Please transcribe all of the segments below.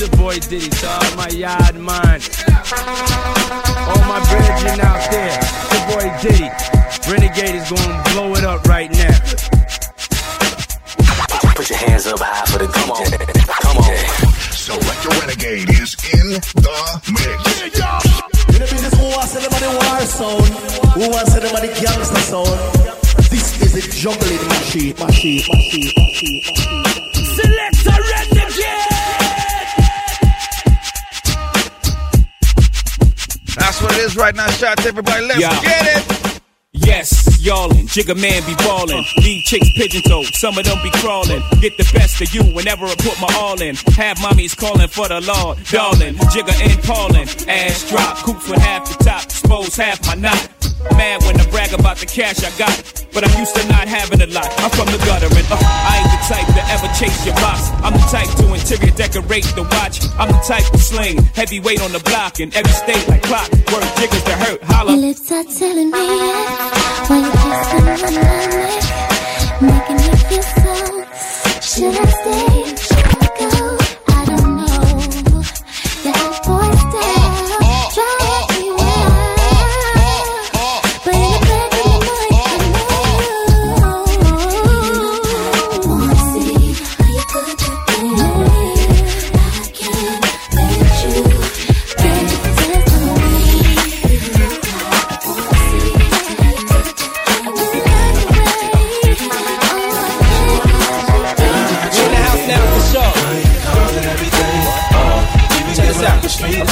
It's your boy Diddy to all my yard mind. All my brethren out there. It's your boy Diddy. Renegade is gonna blow it up right now. Put your hands up high for the Come on. Come on. Selecta Renegade is in the mix. You know, business who wants to the war sound, who wants to the gangster sound. This is a juggling machine, machine, machine, machine, machine. It is right now. Shout out to everybody. Let's Yeah. get it. Yes, y'allin', Jigga man be ballin'. Leave chicks pigeon toed, some of them be crawlin'. Get the best of you whenever I put my all in. Have mommies callin' for the Lord, darling. Jigga and Paulin', ass drop, coops with half the top, expose half my knot. Mad when I brag about the cash I got, but I'm used to not having a lot. I'm from the gutter and uh, I ain't the type to ever chase your box. I'm the type to interior decorate the watch. I'm the type to sling heavyweight on the block in every state like clock. Word jiggers to hurt, holla. Your lips are telling me When you kiss them my neck Making me feel so Should I stay?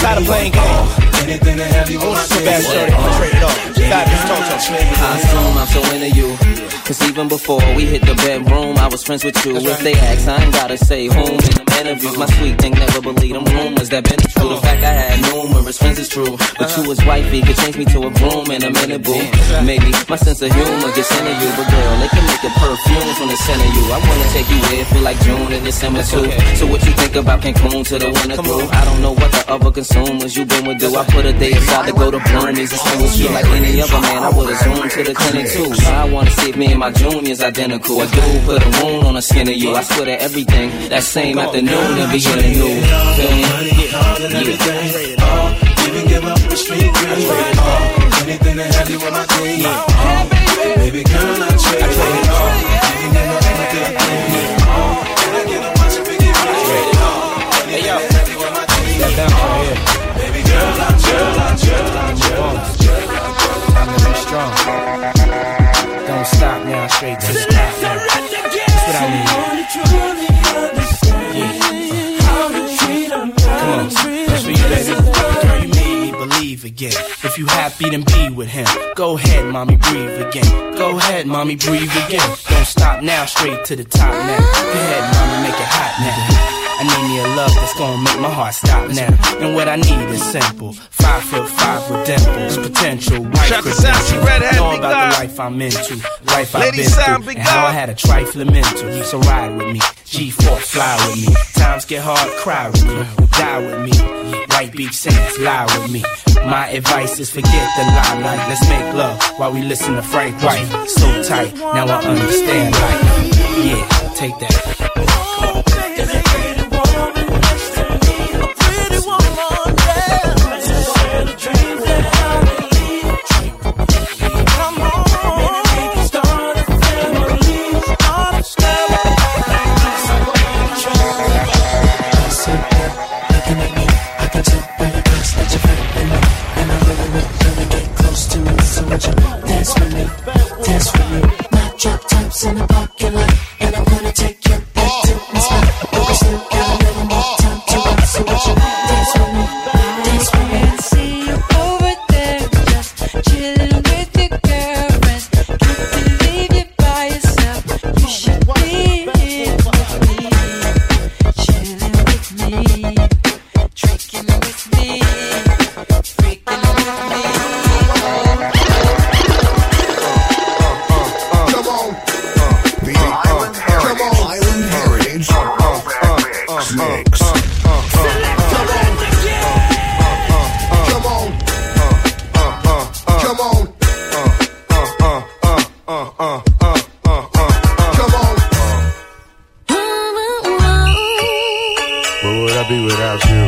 Tired of playing games. I want some bad shorty. I'm gonna trade it off. God, this Toto. I assume I'm so into you. Cause even before we hit the bedroom, I was friends with you. If they ask, I ain't gotta say whom in them interviews. My sweet thing never believe them rumors that been true. The fact I had numerous friends is true. But you was wifey could change me to a groom in a minute, boo. Maybe my sense of humor gets into you, but girl, they can make a perfume from the scent of you. I wanna take you there feel like June and December too. So what you think about Cancun to the winter through? I don't know what the other consumers you been with do. I put a day aside to go to Bernie's and spend with you like any other man. I would've zoomed to the clinic too. Now I wanna see if me and my junior's identical. A dude put a wound on the skin of you. I swear that everything that same afternoon and beginning new. Feel me? Even give up the street green. Anything to have you on my team. Baby girl, I trade it all. Even give up anything. Can I get a bunch of biggie rich? Hey, yo. Have you on my team. Step down right here. Baby girl, I chill, I chill, I chill. I'm gonna be strong. Don't stop now, straight to the top now. That's what I need. Come on, that's for you, baby. Girl, you made me believe again. If you happy, then be with him. Go ahead, mommy, breathe again. Go ahead, mommy, breathe again. Don't stop now, straight to the top now. Go ahead, mommy, make it hot now. I need me a love that's gonna make my heart stop now. And what I need is simple. Five foot five with dimples, potential white Shout to Sassy Redhead, Know about the life I'm into, life I've been through, and how I had a trifling mental. So ride with me, G4 fly with me. Times get hard, cry with me, die with me. White Beach Saints lie with me. My advice is forget the limelight. Let's make love while we listen to Frank White. So tight, now I understand life. Yeah, take that.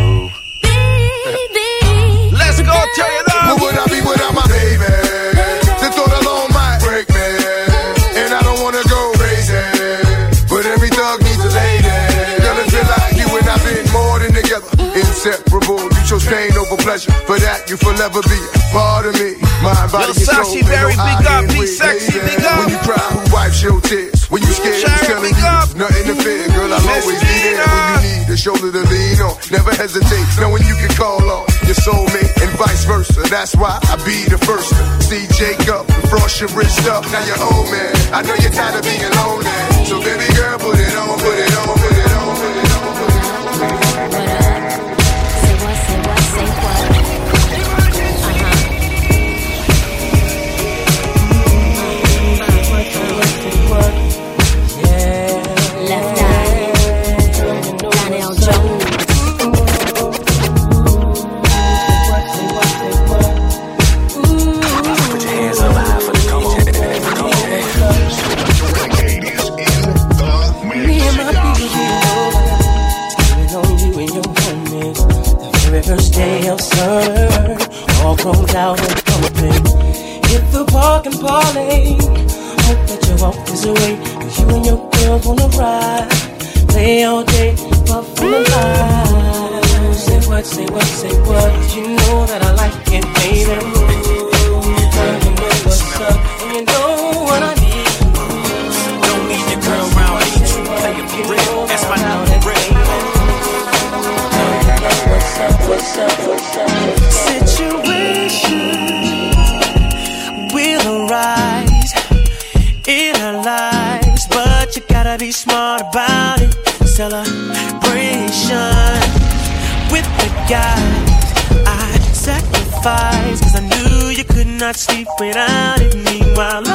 Without you? Let's go, turn it up. Where would I be without Inseparable. You chose pain over pleasure. For that, you forever be part of me. Mind, body, Yo, and soul. Sashi Berry, big up, be sexy, big up. When you cry, who wipes your tears? When you scared, who's telling you nothing to fear? Girl, I'll Miss always be there when you need a shoulder to lean on. Never hesitate, knowing you can call on your soulmate and vice versa. That's why I be the first to see Jacob and frost your wrist up. Now you're old man. I know you're tired of being lonely. So baby girl, put it on, put it on, put it on, put it on, put it on. Left of summer, all grown out and pumping. Hit the park and parlay. Hope that you walk this way. Cause you and your girls wanna ride. Play all day, puff from the line. Say what, say what, say what. You know that I like it, baby. Girl, you know what's up, and you know what I not sleep without it. Meanwhile,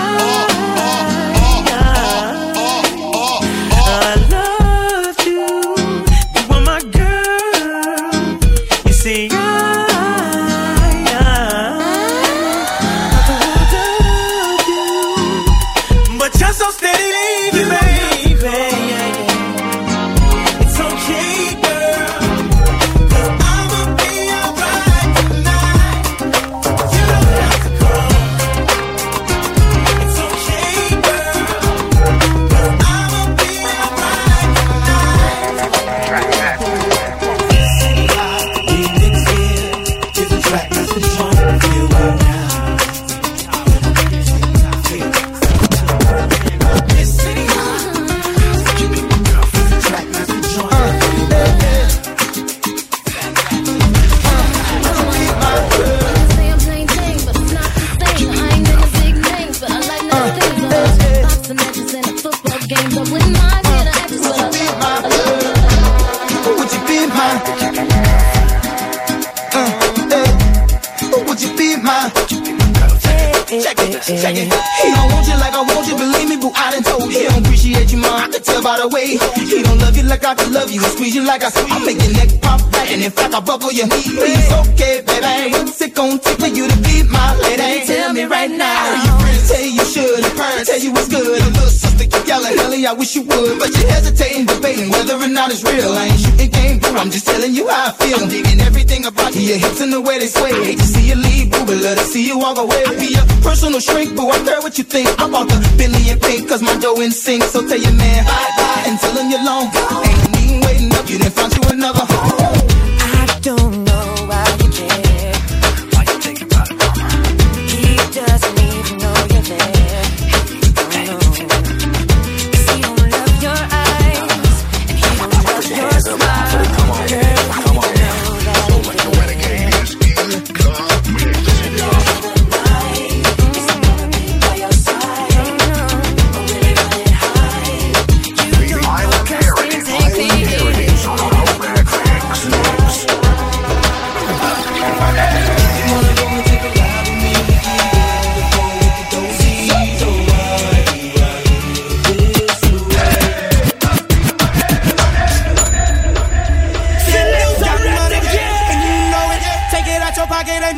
want you like I want you, believe me, boo. I done told you. He don't appreciate you, mom. I can tell by the way. He don't love you like I can love you. Squeeze you like I squeeze. I make your neck pop back, and in fact I bubble your knee. Please, okay, baby. What's it gonna take for you to be my lady? Tell me right now. Your friends tell you you should, tell you what's good. Yelling, Ellie, I wish you would. But you're hesitating, debating whether or not it's real. I ain't shooting game, boo. I'm just telling you how I feel. I'm digging everything about you. Your hips and the way they sway. Hate to see you leave, boo, but love to see you walk away. I be your personal shrink, boo. I care what you think. I bought the Billy and Pink, cause my dough in sync. So tell your man bye bye and tell him you're long gone. Ain't need waiting up, you done found you another home. I don't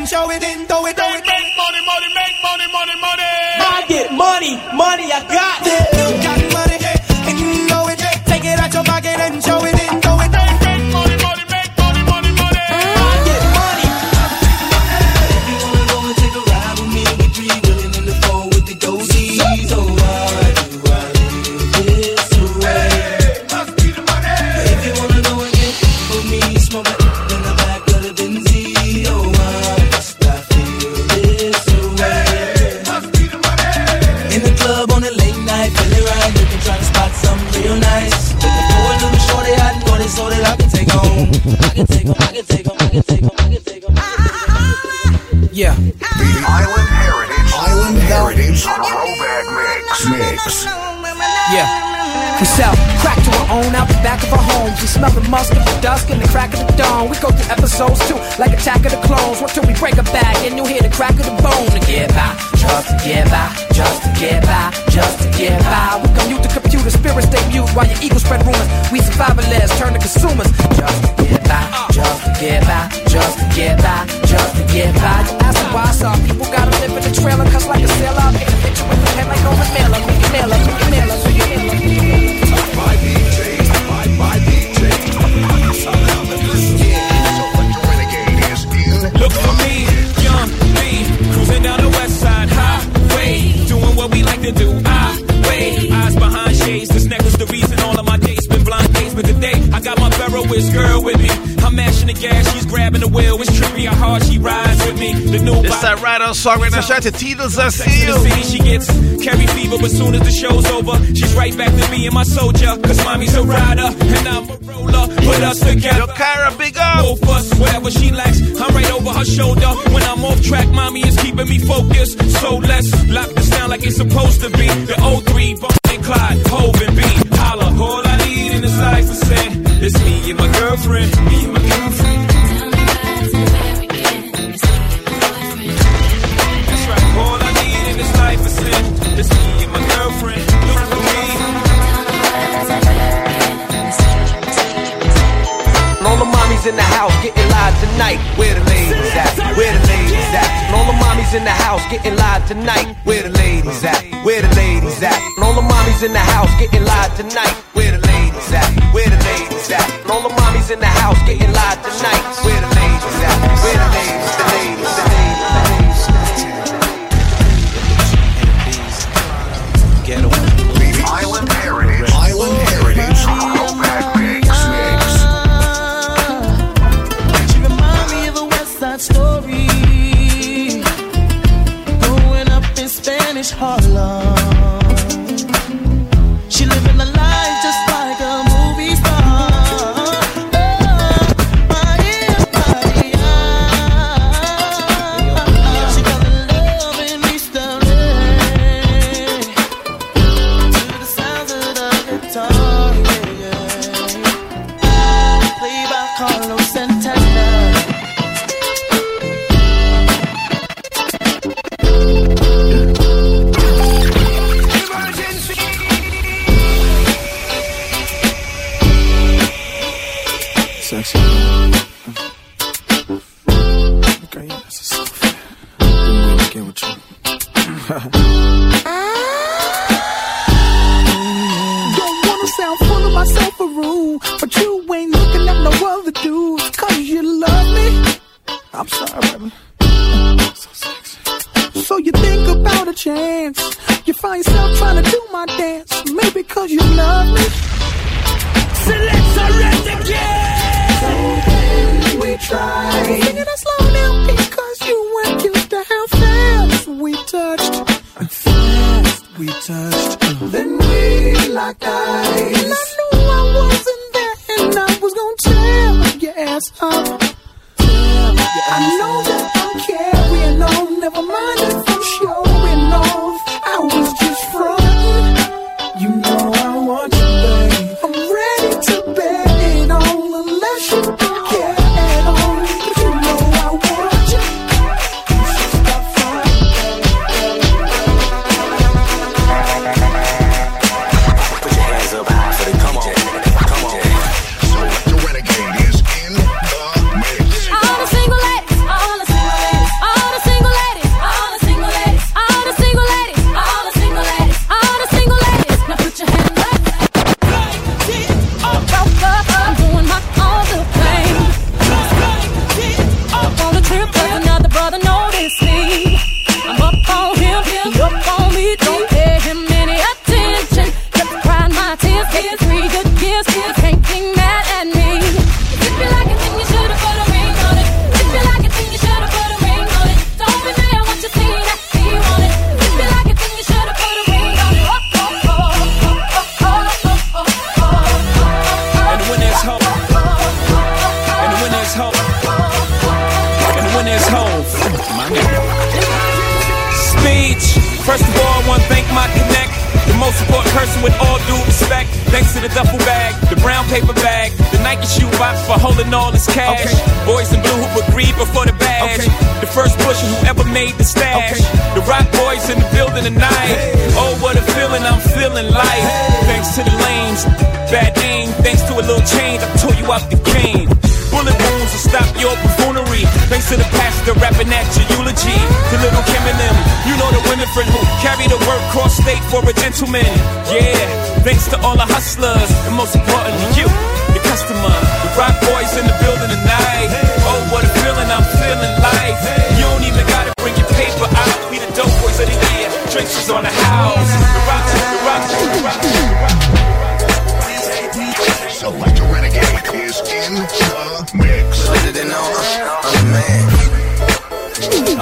show it, in, throw it, throw it. Make money, money, make money, money, money. I get money, money I got. You got money, and you know it. The musk the dusk and the crack of the dawn. We go through episodes too, like Attack of the Clones. What till we break a back and you hear the crack of the bone to get by, just to get by, just to get by, just to get by. We gon' use the computer, spirits stay mute while your ego spread rumors. We survivalists turn to consumers, just to get by, just to get by, just to get by, just to get by. You ask why some people gotta live in the trailer, cause like a sailor, paint a picture with the pen like Norman Mailer, make it mailer, make it mailer, make it mailer. For me, young B, cruising down the west side highway, doing what we like to do. I wait, eyes behind shades. This necklace the reason all of my But today I got my Ferroist girl with me. I'm mashing the gas, she's grabbing the wheel. It's trippy how hard she rides with me. The new This that right on song right now. Shout out to Tito Sex in Zasio. the city, she gets carry fever, but soon as the show's over, she's right back to me and my soldier. Cause mommy's a rider, and I'm a roller. Put us together. Yo, Kyra, big up. Both us, whatever she lacks, I'm right over her shoulder. When I'm off track, mommy is keeping me focused. So let's lock this down like it's supposed to be. The 03, Bonnie and Clyde, Hove girlfriend, and my girlfriend. All the mommies in the house getting live tonight. Where the ladies at? Where the ladies at? And all the mommies in the house getting live tonight. Where the ladies at? Where the ladies at? And all the mommies in the house getting live tonight. Where the ladies at? Where the ladies at? All the mommies in the house getting live tonight. Where the ladies at? Where the ladies? The ladies, the ladies, section. Cross state for a gentleman. Yeah, thanks to all the hustlers, and most importantly, you, the customer. The rock boys in the building tonight. Oh, what a feeling I'm feeling like. You don't even gotta bring your paper out. We the dope boys of the year. Drinks is on the house.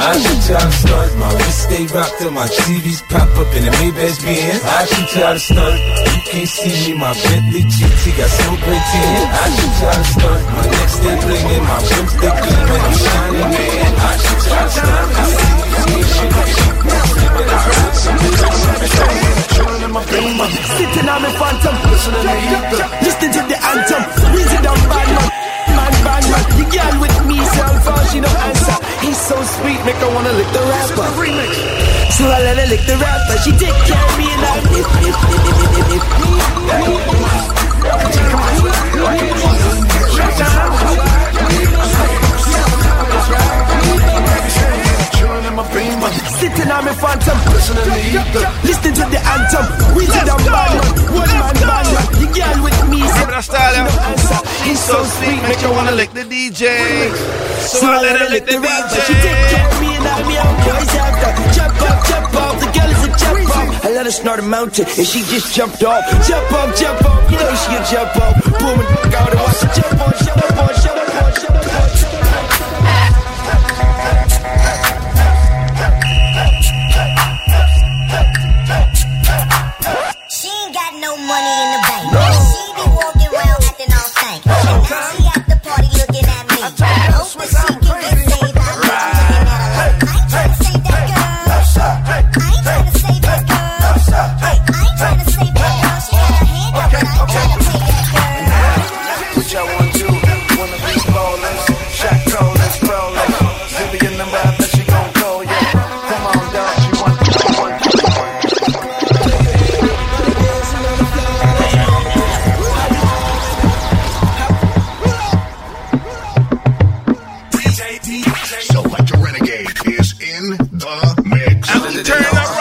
I should try to stunt. My wrist stay rocked up, my TVs pop up in the Maybach Benz. I should try to stunt. You can't see me, my Bentley GT got so great. I should try to stunt. My neck stay blingin', my rims stay gleamin', I'm shining man. I should try to stunt. I Sitting on me phantom, listening to the anthem. Weezy down bad man sweet, make her wanna lick the rapper. So I let her lick the rapper. She care of me and I live, live, live, live, Sitting on me phantom, listening to the anthem. Weezy down bad man, one man bad man. The girl with me, Remember that style, answer. He's so sweet, make you wanna lick the DJ. So I let her lick the rapper. She DJ. take care of me and I me out boys after. Jump up, jump off. The girl is a jump off. I let her snort a mountain and she just jumped off. Jump up, jump off. You know she a jump off. Boom and out and watch her jump on, jump on, So like the renegade is in the mix. Turn up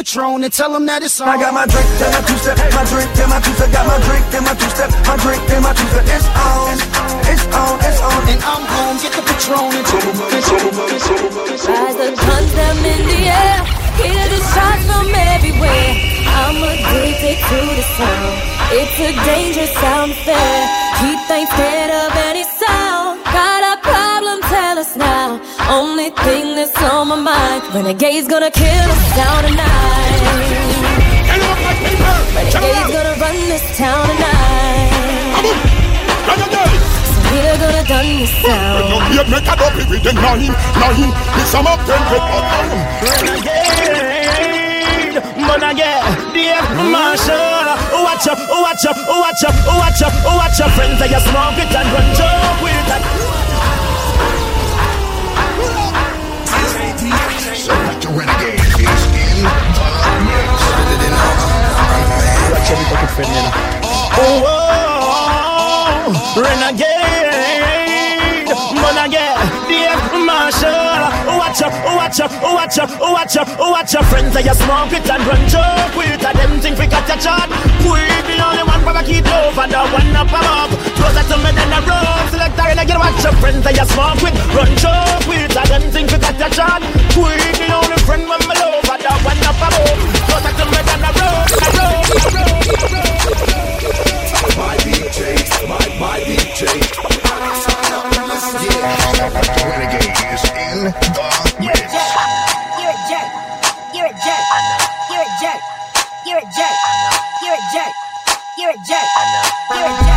Patron and tell them that it's on. I got my drink and my two step, my drink and my two step, got my drink and my two step, my drink and my two step. It's on, it's on, it's on, and I'm home. Get the Patron and tell them, and tell them, and tell them. The guns them in the air, hear the shots from everywhere. I'm addicted to the sound. It's a dangerous sound affair. Keep things scared of any that's on my mind. Renegade's gonna kill us down tonight. Renegade's gonna run this town tonight. So we're gonna done this sound. You make a dopey with the nine, nine. It's some of them get up. Renegade, man again, Dave Marshall. Watch up, watch up, watch up, watch up, watch up, friends. I just smoke it and run jump with it. So the renegade, bitch, I'm, I'm fucking. Oh, oh, oh, oh, renegade. Monagade, Dave Marshall. Watch out, watch out, watch out, watch out, watch out. Friends, I you smoke it and run joke with a them thing we got your chart. We the only one for keep over the one up above. Closer to me than a rope. Selecta renegade, watch out. Friends, I smoke with, run joke with a them thing we got your chart. We the only friend when me over the one up above. Closer to me than a rope, a rope, a rope, a rope. My DJ, my, my DJ. Renegade is in the You're a jerk. You're a jerk. You're a jerk. You're a jerk. You're a jerk. You're a jerk. You're a jerk. You're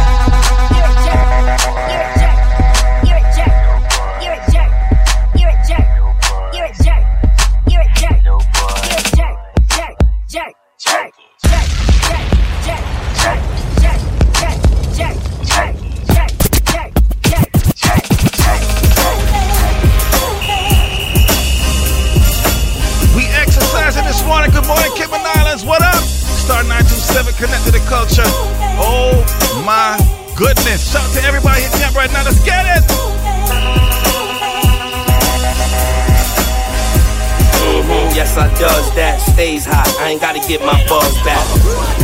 my goodness. Shout out to everybody hitting up right now. Let's get it. Mhm, Yes, I does that. Stays hot. I ain't gotta get my buzz back.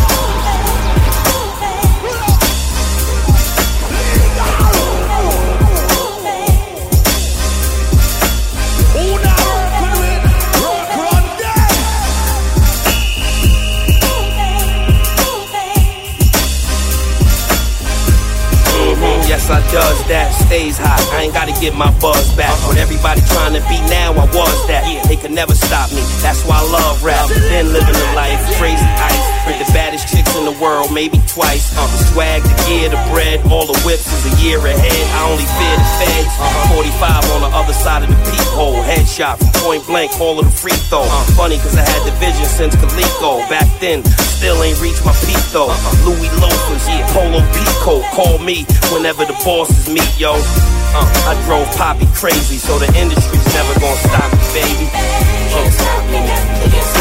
Does that. Stays hot. I ain't gotta get my buzz back. When everybody trying to be now, I was that. They could never stop me. That's why I love rap. Been living the life, crazy ice. With the baddest chicks in the world, maybe twice. Uh, the swag, the gear, the bread, all the whips is a year ahead. I only fear the feds. 45 on the other side of the peephole. Headshot from point blank, all of the free throw. Uh, funny cause I had the vision since Coleco. Back then, still ain't reached my peak though. Louis loafers, yeah, polo peacoat. Call me whenever the bosses meet, yo. Uh, I drove Poppy crazy, so the industry's never gonna stop me, baby. Can't stop me,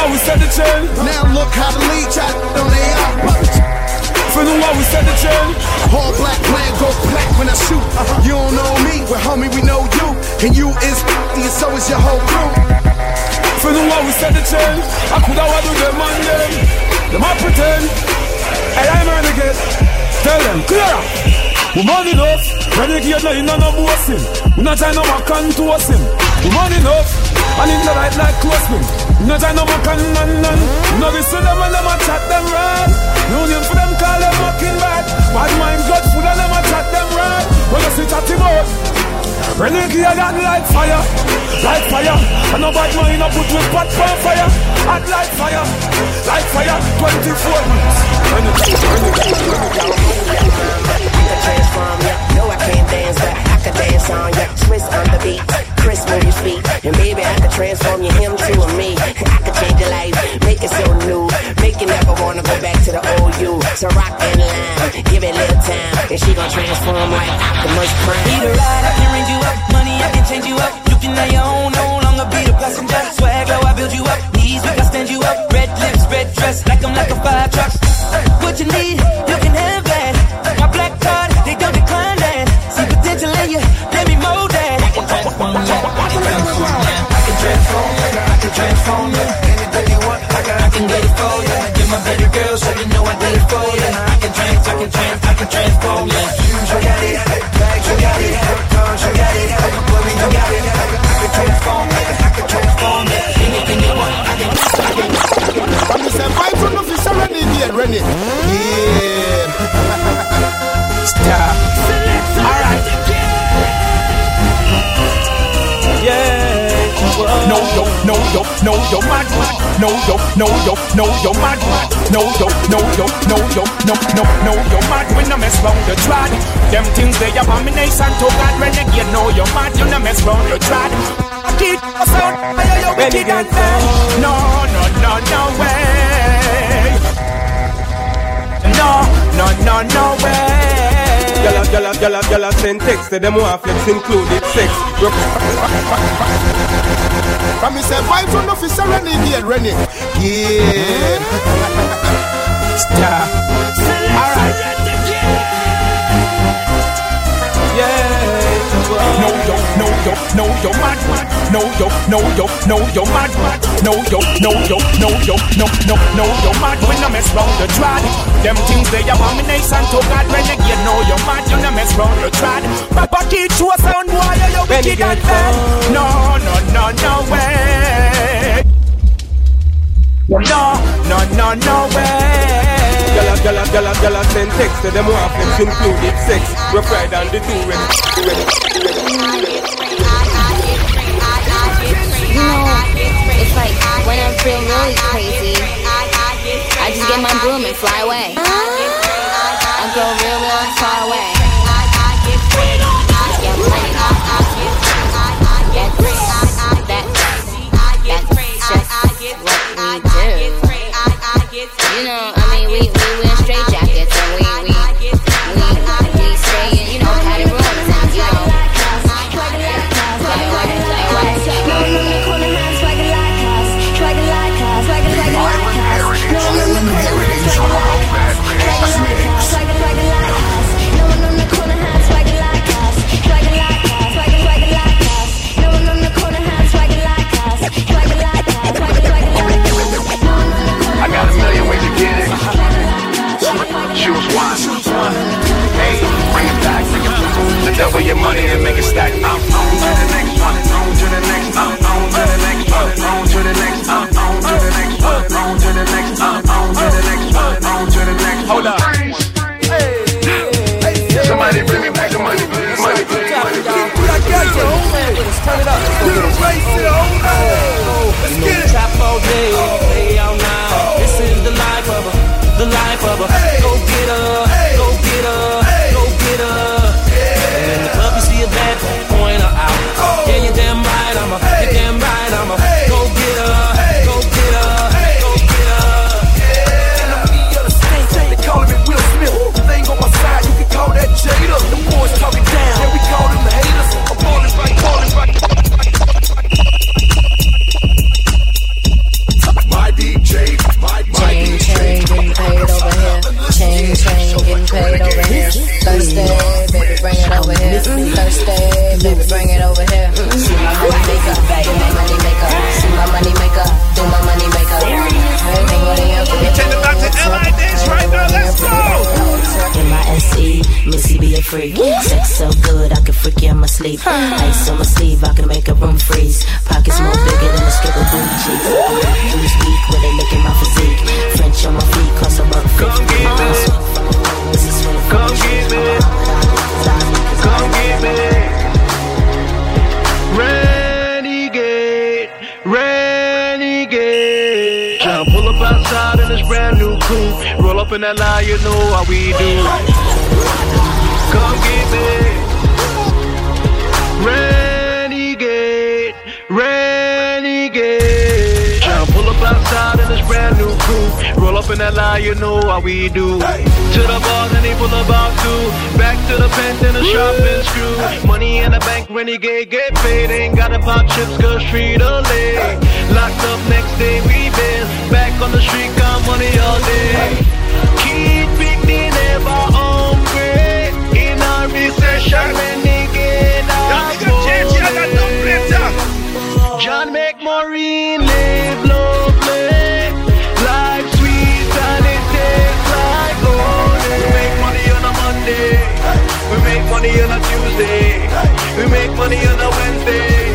What we set the chain. now look how the lead chat on they out. For the what we set the chain. All black plan go black when I shoot. Uh-huh. You don't know me, well homie we know you, and you is and so is your whole crew. For the what we set the chain. I coulda what do them on them. Them pretend. Hey, I'm renegade. Tell them clear up. We man enough. Renegade no inna no boasting. We not try no mac and toast him. We man enough. And in the right like clothespin. Not try no and nan nan. We no listen them and them a chat them right. No name for them call them mocking bad. Bad mind God full and them a chat them right. When you see chat him out. Renegade that like fire, like fire. And no bad mind a put with pot fire, hot like fire, like fire. 24 months. Renegade, renegade, renegade. Transform ya. No, I can't dance, but I can dance on ya. Twist on the beat, Chris move your feet, and baby I can transform you him to a me. I can change your life, make it so new, make you never wanna go back to the old you. So rock and line, give it a little time, and she gon' transform like Optimus Prime. Be the ride, I can range you up. Money, I can change you up. You can have your own, no longer be the passenger. Swag low, I build you up. Knees, we can stand you up. Red lips, red dress, like I'm like a fire truck. What you need, you can have. been ready for ya. Yeah. You're my better girl, so you know I did it for ya. I can trans, I can trans, I can transform ya. Yeah. I got it, bags, I got it, cars, I got it, money, I got it. I can transform, I can, I can transform ya. Anything you want, I can. I can. I'm just inviting the officer already, yeah, Rennie. Yeah. Stop. All right. Yeah. No, no, no, no, no, no, my, my yo, no yo, no yo mad. No yo, no yo, no yo, no no no yo mad. We no mess round the trad. Them things they abomination to God. Renegade, no you mad. You no mess round the trad. Keep us out. Hey, yo, wicked and bad. No, no, no, no way. No, no, no, no way. Gyal a, gyal a, gyal a, gyal a send text to them want flex included sex. From me say vibes on officer renegade, renegade. Yeah. Star. Alright. Yeah. No yo, no yo, no yo mad. No yo, no yo, no yo mad. No yo, no yo, no yo, no no no yo mad. We no mess round the trad. Them things they abomination to God. Renegade, no yo mad. You no mess round the trad. Papa teach you a sound boy, you wicked and bad. No no no no way. No no no no way. Gyal a, gyal a, gyal gyal send text to them want flex included sex. Rough ride and the two ready. You Turn it up. Let's know, get do. To the bars and they pull about two. Back to the pent and the shopping screw. Money in the bank, renegade, get paid. Ain't gotta pop chips, cause street or lay. Locked up next day, we been back on the street, got money all day. Keep picking never hungry. In a recession, renegade. Money on a Tuesday. We make money on a Wednesday.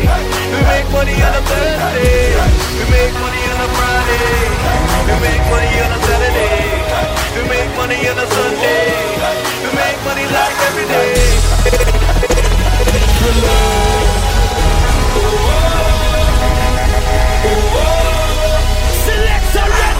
We make money on a Thursday. We make money on a Friday. We make money on a Saturday. We make money on a Sunday. We make money like every day.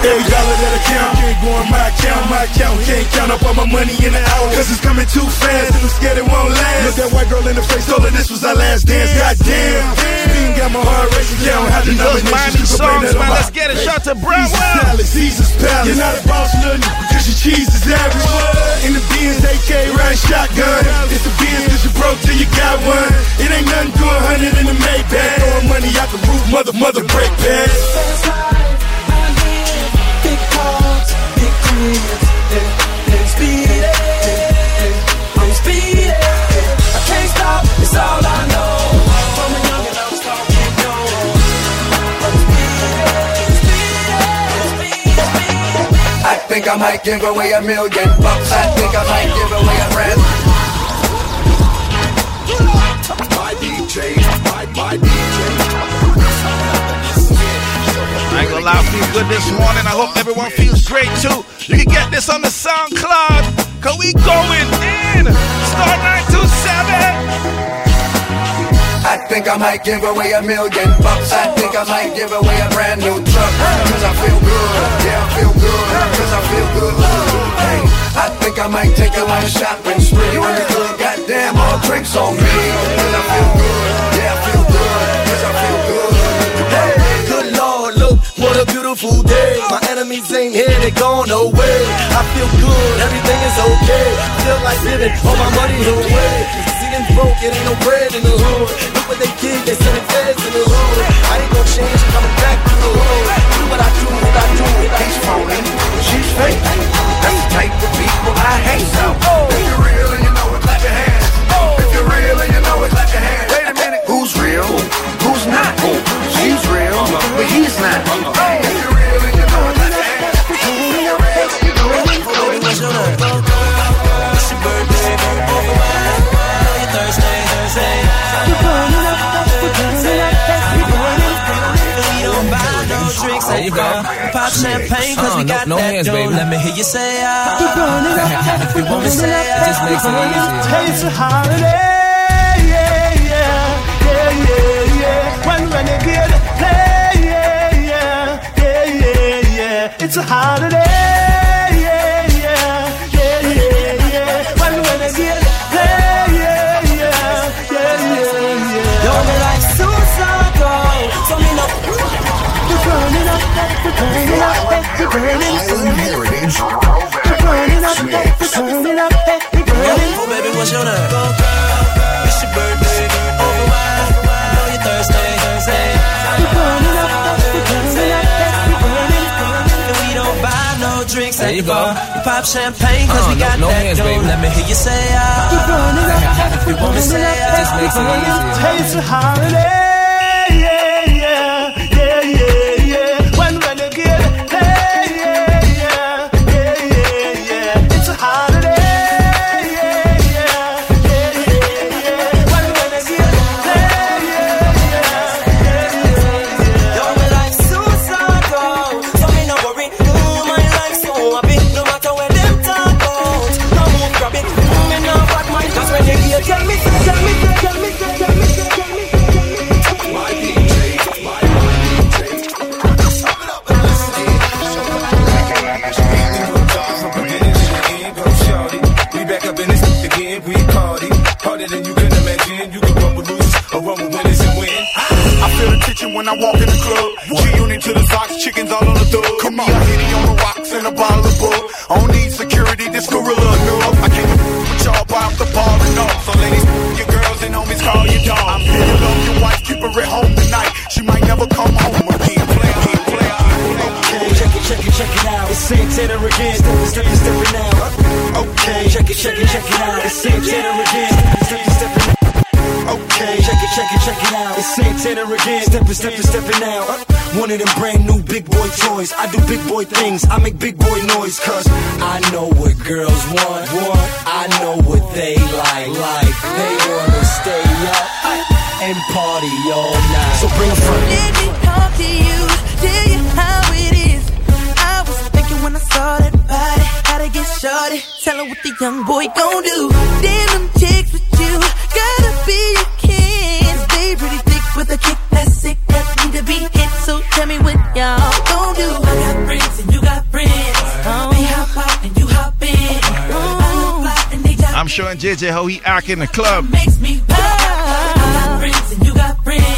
Every dollar that I count, can't go on my account, my account can't count up all my money in an hour. Cause it's coming too fast, and I'm scared it won't last. Look that white girl in the face, told her this was our last dance. Goddamn, Speeding got my heart racing, yeah, I don't have the those Miami songs, man. Let's get it. Shout to Brownwell. Palace, Caesar's Palace. You're not a boss, nothing, because your cheese is everywhere. In the Benz, AK, ride shotgun. It's the Benz, cause you broke till you got one. It ain't nothing to a hundred in the Maybach. Throwing money out the roof, mother, mother, break bad. Think I might give away a million bucks. I think I might give away a brand. My DJ, my, my DJ. I ain't gonna lie, I feel good this morning. I hope everyone feels great too. You can get this on the SoundCloud. Cause we going in. Star 927. I think I might give away a million bucks. I think I might give away a brand new truck. Cause I feel good. Yeah, I feel good. Cause I feel good. Hey, I think I might take a a shopping spree. In the club, goddamn, all drinks on me. Enemies ain't here, they gone away. I feel good, everything is okay. Feel like living all my money away. Sitting broke, it ain't no bread in the hood. Look what they did, they sent it feds in the hood. I ain't gonna change, coming back to the hood. Do what I do, what I do. He's phony, she's fake. That's the type of people I hate. So, champagne, cause Uh, we no- got no that hands, dough. baby. Let me hear you say ah. We're up, if you want me to say ah. Just makes it easier. It's a holiday, yeah, yeah, yeah, yeah, yeah. When renegade play, yeah, yeah, yeah, yeah, yeah. It's a holiday, burning. Island Heritage. We're burning up, burning up, burning Oh, baby, what's your name? It's your birthday. I know you're Thursday, Thursday. We're burning up, burning up, burning. And we don't buy no drinks at the bar. We pop champagne cause Uh, we no- got no that dough. Let me hear you say ah. We're burning up, If you want me say ah. Just makes it easier. It's a holiday, stepping, stepping. Uh, one of them brand new big boy toys. I do big boy things. I make big boy noise. Cause I know what girls want. Want. I know what they like. Like. They wanna stay up uh, and party all night. So bring a friend. Let me talk to you, tell you how it is. I was thinking when I saw that body, how to get shorty. Tell her what the young boy gon' do. Damn them chicks with you, gotta be your kids. They pretty thick with a kick tell me what y'all gon' do? I got friends and you got friends. Uh-huh. We hop out and you hop in. I look uh-huh. fly and they got I'm showing JJ how he act in the club. makes me pop. I got friends and you got friends.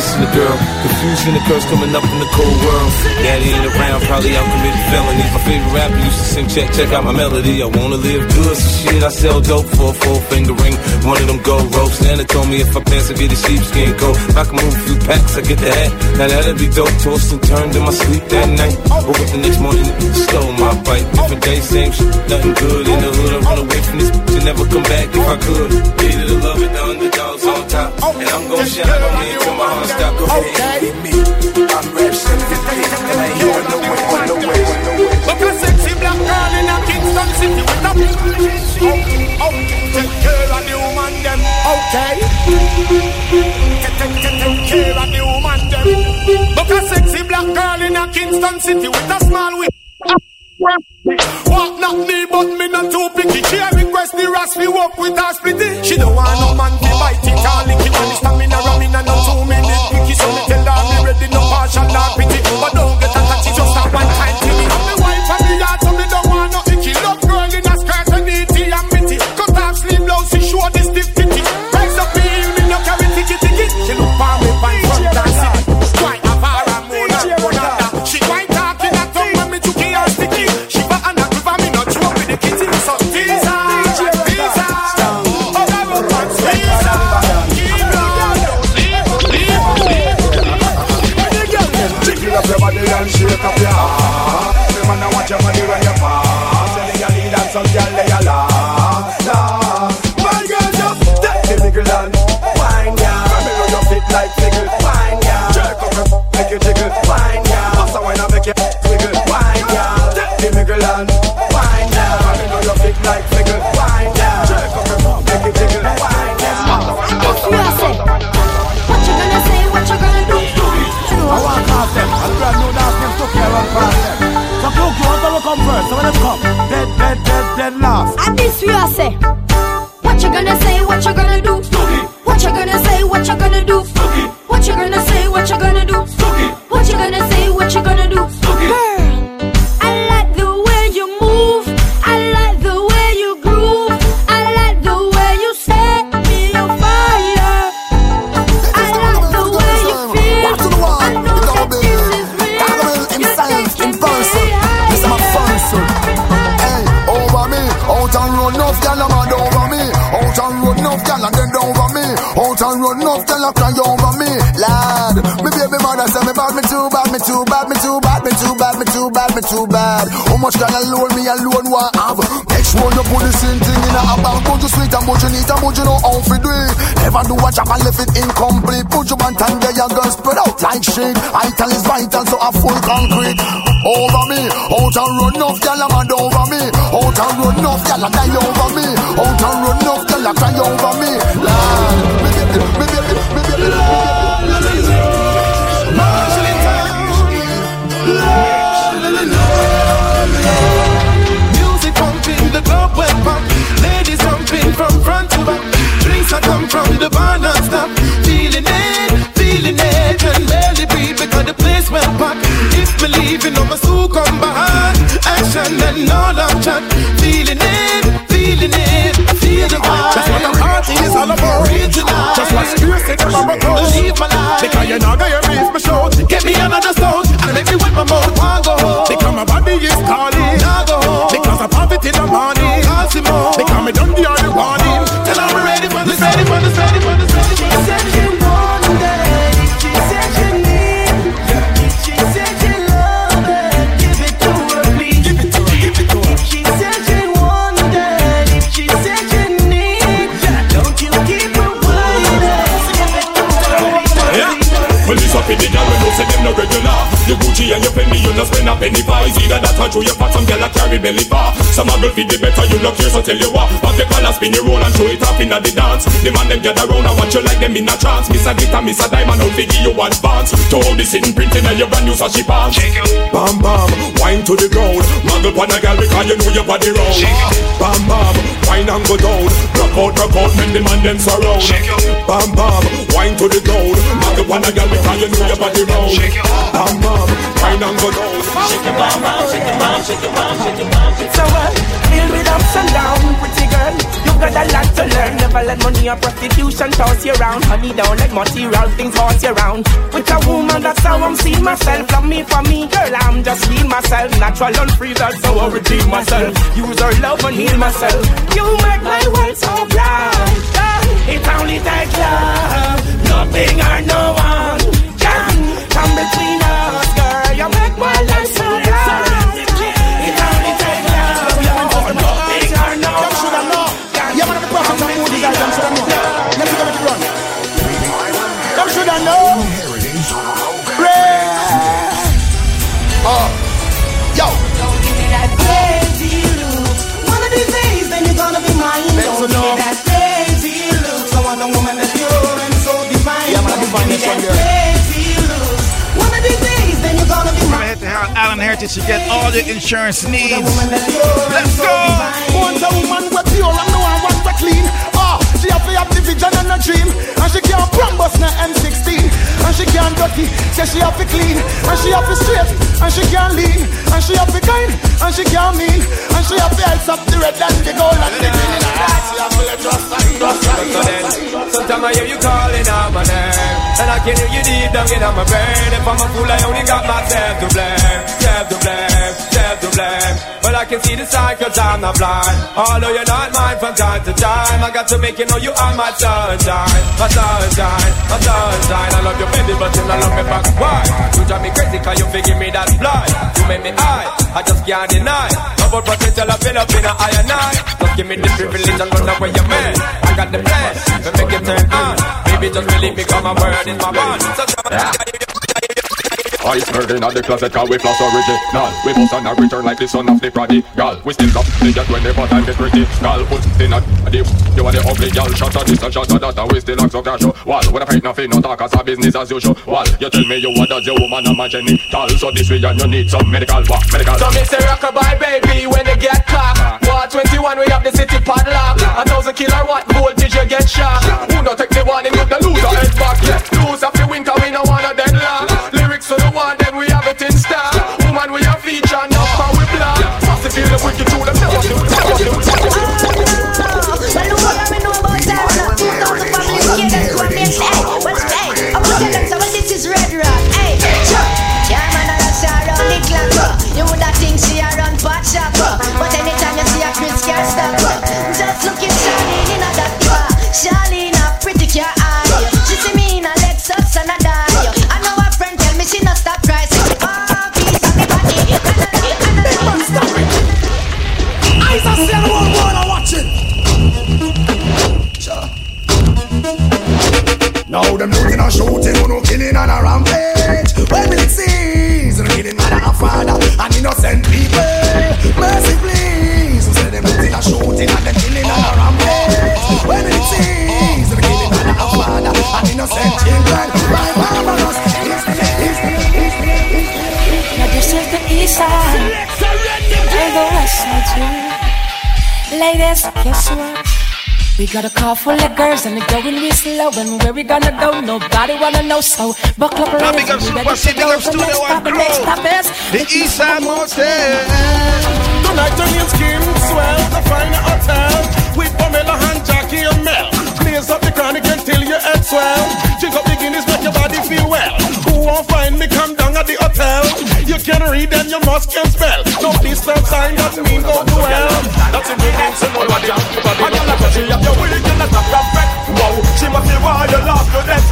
Kissing the girl. Confusion occurs coming up in the cold world. Daddy ain't around, probably out committed felonies. My favorite rapper used to sing, check, check out my melody. I wanna live good, so shit, I sell dope for a four finger ring. One of them gold ropes. Nana told me if I pass, I get a sheepskin coat. I can move a few packs, I get the hat. Now that'd be dope. Tossed and turned in my sleep that night. Woke up the next morning, stole my bike. Different day, same shit, nothing good in the hood. I run away from this and never come back if I could. Hated to love it, the underdogs top. And I'm gonna shine on me until my heart stop. Go ahead. me. I'm rap 758, and I ain't on the way, on the way, on the way. Look a sexy black girl in a Kingston city with a Oh, oh, take care of the woman them. Okay. Take, take, take, take care of the woman them. Look a sexy black girl in a Kingston city with a small whip. Walk not me, but me not too picky. She a request the ras we walk with her splitty. She don't want no man to bite it or lick it. When the stamina ramming and no dead, last. And this we are say. Same thing in a bag. But you sweet and but you neat and but you know how to do it. Never do a job and left it incomplete. Put your band and there your girl spread out like shit. Vital is vital, so I full concrete. Over me, out and run enough gal a mad over me. Out and run gal a die over me. Out and run gal a cry over me. Lord, me baby, me baby, me baby, from front to back. Drinks are come from the bar non-stop. Feeling it, feeling it. Can barely breathe because the place went packed. If believing, I'm a soon come behind. Action and all I'm chat. Feeling it, feeling it. Feel the vibe. That's what the party is all about. Original. Just what spirit say them about go. Live my life. Because you're not gonna reach my show. Get me another stone and make me with my mouth. One go home. Because my body is calling. Penny pies Either that or through your pot some girl a carry belly bar. Some a girl feed the better you look here so tell you what. Pop the collar spin your roll and throw it up inna the dance. The man them gather round and watch you like them in a trance. Miss a glitter, miss a diamond out figure you advance. To all the sitting printing and your brand new sashi pants. Bam bam, wine to the ground Muggle pon a girl because you know your body round Bam bam, wine and go down. Rock out, rock out, make the man them surround. Bam bam, wine to the ground Muggle pon a girl because you know your body round Bam bam, wine and go down Shake your bum shake your bum, shake your bum, shake your bum. It's a world filled with ups and downs, pretty girl. You got a lot to learn. Never let money or prostitution toss you around. Honey, don't let material things toss you around. With a woman, that's how I'm seeing myself. Love me for me, girl. I'm just being myself. Natural and free, that's how I redeem myself. Use our love and heal myself. You make my world so bright. It only takes love, nothing or no one can come between us, girl. You make my life Allen to get all your insurance needs. Let's go. Want a woman with pure and no one want to clean. Vision and a dream, and she can't promise na M16, and she can't dirty. Say she have to clean, and she have to straight, and she can't lean, and she have to kind, and she can't mean, and she have to ice up the red and the gold and the green. And she have to let trust and trust and trust. Sometimes I hear you calling out my name. And I can hear you deep down in my brain. If I'm a fool I only got myself to blame. Self to blame, self to blame. But I can see the cause I'm not blind. Although you're not mine from time to time I got to make you know you are my sunshine. My sunshine, my sunshine. I love your baby but you don't love me back Why? You drive me crazy cause you figure me that fly You make me high, I just can't deny. Double potential I fill up in a higher night. Just give me the privilege and run away your man. I got the plan to make it turn on. Baby just believe me cause my word is my bond So Ice murder in the closet cause we floss original. We bust on a return like the son of the prodigal. We still got the jet whenever time get pretty Skull. Put in a the You are the ugly girl Shot at this and shot at that and we still act so casual. Wall, when I fight nothing, no talk as a business as usual. Wall, you tell me you want a woman and my genital So this way and you need some medical, what, medical? So me say rockabye baby when they get caught War 21 we have the city padlock A thousand kilowatt voltage you get shocked Who not take the warning you the loser head back? Yeah. Lose the winter we no want a deadlock Lyrics to the Fast if you the wicked to them never do never do You woulda think she a run pot We got a car full of girls and they're going real slow. And where we gonna go? Nobody wanna know. So buckle up, Now ladies. up we ready to go. up The Studio next One stop, the next Crew. stop is The East Side Motel Tonight your name's Kim Swell, the fine hotel With Pamela and Jackie and Mel Blaze up the chronic until your head swell Drink up the Guinness, make your body feel well Who won't find me, come down at the hotel. You can read and you must can spell. No distance sign, that mean go do well That's in the name, what you're I got a she up your wig and that's not perfect Wow, she must be why you lost your death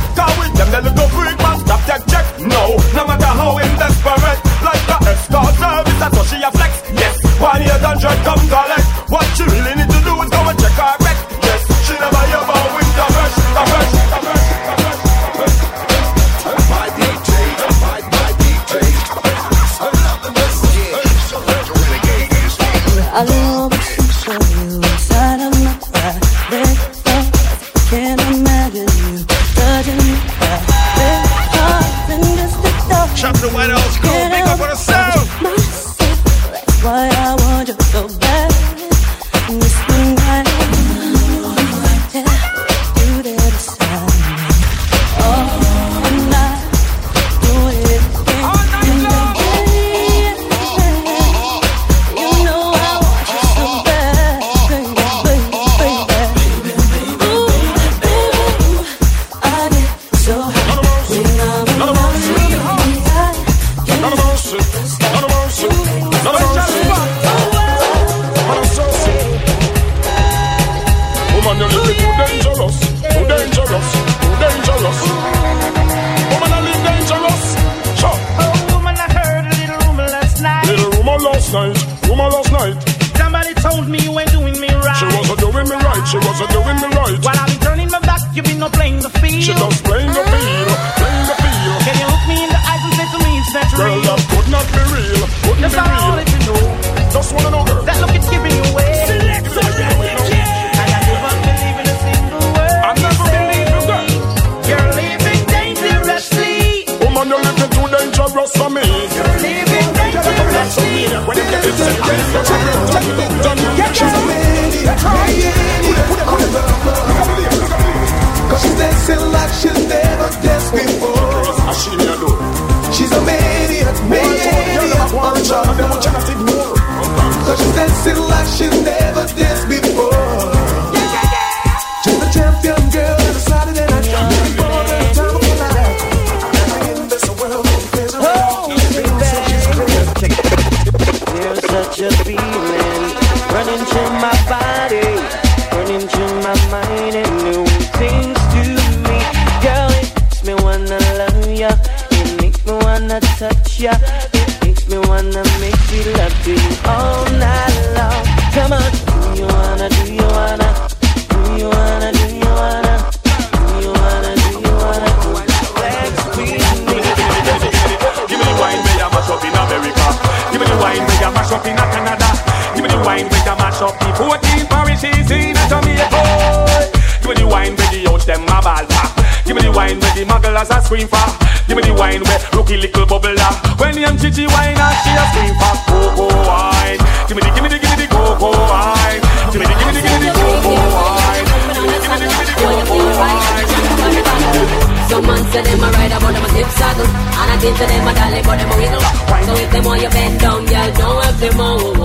She's scream for. Give me the wine where rookie little bubbler. When the chichi wine and she a scream for cocoa wine. Give me the, give me the, give me the cocoa wine. Give me the, give me the, give me the cocoa wine. Give me man say them a ride about them a tip saddle And I think to them a dolly but them a wiggle So if them want you bend down, y'all don't have them oh,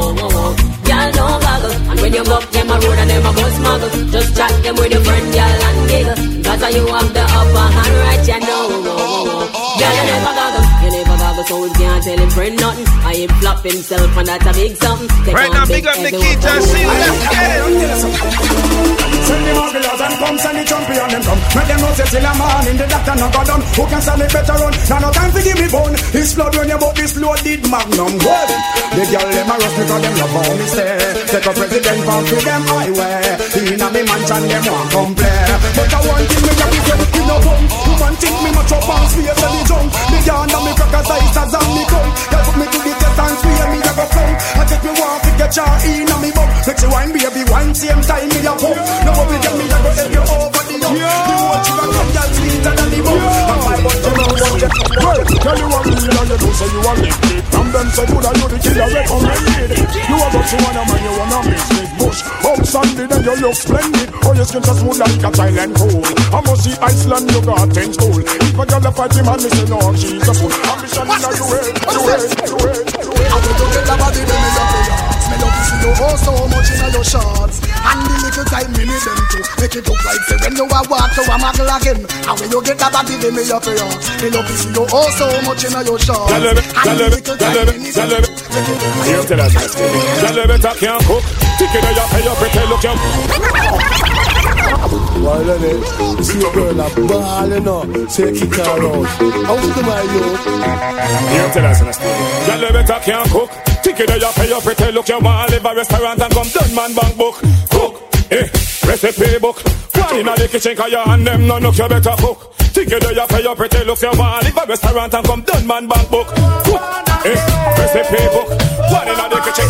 go up them a road and them a go smuggle Just chat them with your friend, y'all and giggle. Cause you have the upper hand right, you know. Goggle You never goggle so we can't tell him friend nothing I him flop himself and that's a big something. Take Right now, big up everyone Nikita, from see you home. let's get it. Send the smugglers and come send the champion them come. Make them know say till a man in the doctor no go done Who can stand it better run? Now no time to give me bone. This blood when you bought this loaded magnum. Well, the girl them a rush because them love how me stay Take a president from to them highway. In a me mansion them want come play. But I want thing me got to say me no bum Woman think me much up and space and the junk Me yarn and me crackers eyes as and me put me to the test and me a go come. I take me want to get your in a me bum. Make she wine baby wine same time me a pump. No worry get me a go help you over the hump The whole sugar come girl sweeter than the bum. And my butt you know what you Well, tell you what real and you know say you a lick it From them say good and you the killer recommended. You a got you wanna man you wanna mix with bush Outstanding and you look splendid. Oh your skin so smooth like a Thailand cool I must see Iceland you got ten school If a girl a fight him and me say no she's a fool. Ambition in a you way, you way, you you I want to get the body them in your pants Me love to see you oh so much in your shorts And the little time me need them to Make it look like say when you a walk to a muggle again And when you get the body them in your pants Me love to see you oh so much in your shorts Tell her, tell her, tell her, tell her. Here, tell her, tell her better can't cook. Ticket that you pay, you pretend look you. Why let it? You see a girl a ball, you know. Say kick her out. How you buy you? Here, tell her, tell her better can't cook. Ticket that you pay, you pretend look you want live a restaurant and come done man bank book. Cook, eh, recipe book. One inna the kitchen 'cause you and them no look you better cook. Ticket that you pay, you pretend look you want live a restaurant and come done man bank book. Cook, eh, recipe book. One inna the kitchen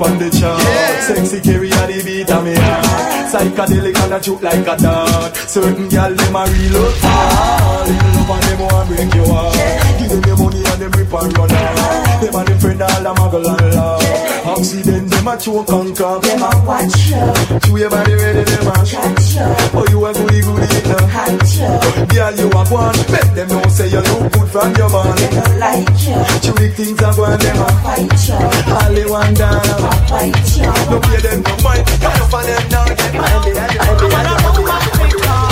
worry, you are one pon the chart. Sexy carry a the beat of me heart. Psychedelic and a choke like a dart. Certain gal them a up hard. Little love and them want break your heart. Give them your them rip and run off. Them and them friend all a muggle and laugh. Accident them a choke and cock. Them a watch you. Chew your body ready them a catch you. Oh, you a goody goody in the hot you. Girl, you a one. Make them know say you look good from your band. They don't like you. Chew big things a go and them a fight you. All they want down. Fight you. No pay them no mind. Cut off on them now. Get mind it. I be a romantic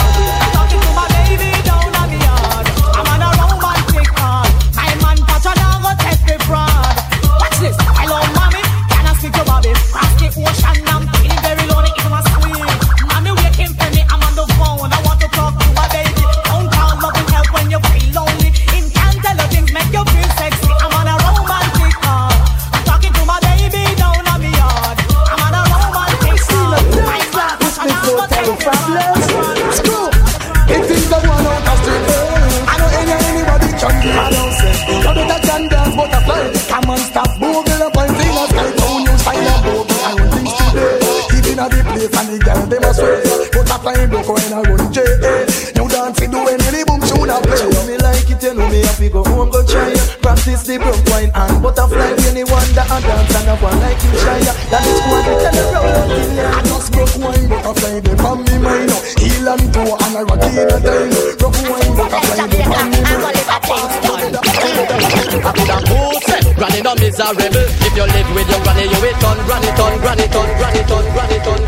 Butterfly broke when I run J. You dance do any the boom tune a play. You me like it, you know me have to go home go try it. Practice the broke wine and butterfly. Anyone that a dance and a one like you shy. That is what we tell you roll out in I just broke wine butterfly they from me mind. Heel and toe and I rock in a time. Broke wine butterfly they from me mind. I could have who said Granny no miserable If you live with your granny you will turn Granny turn, granny turn, granny turn, granny turn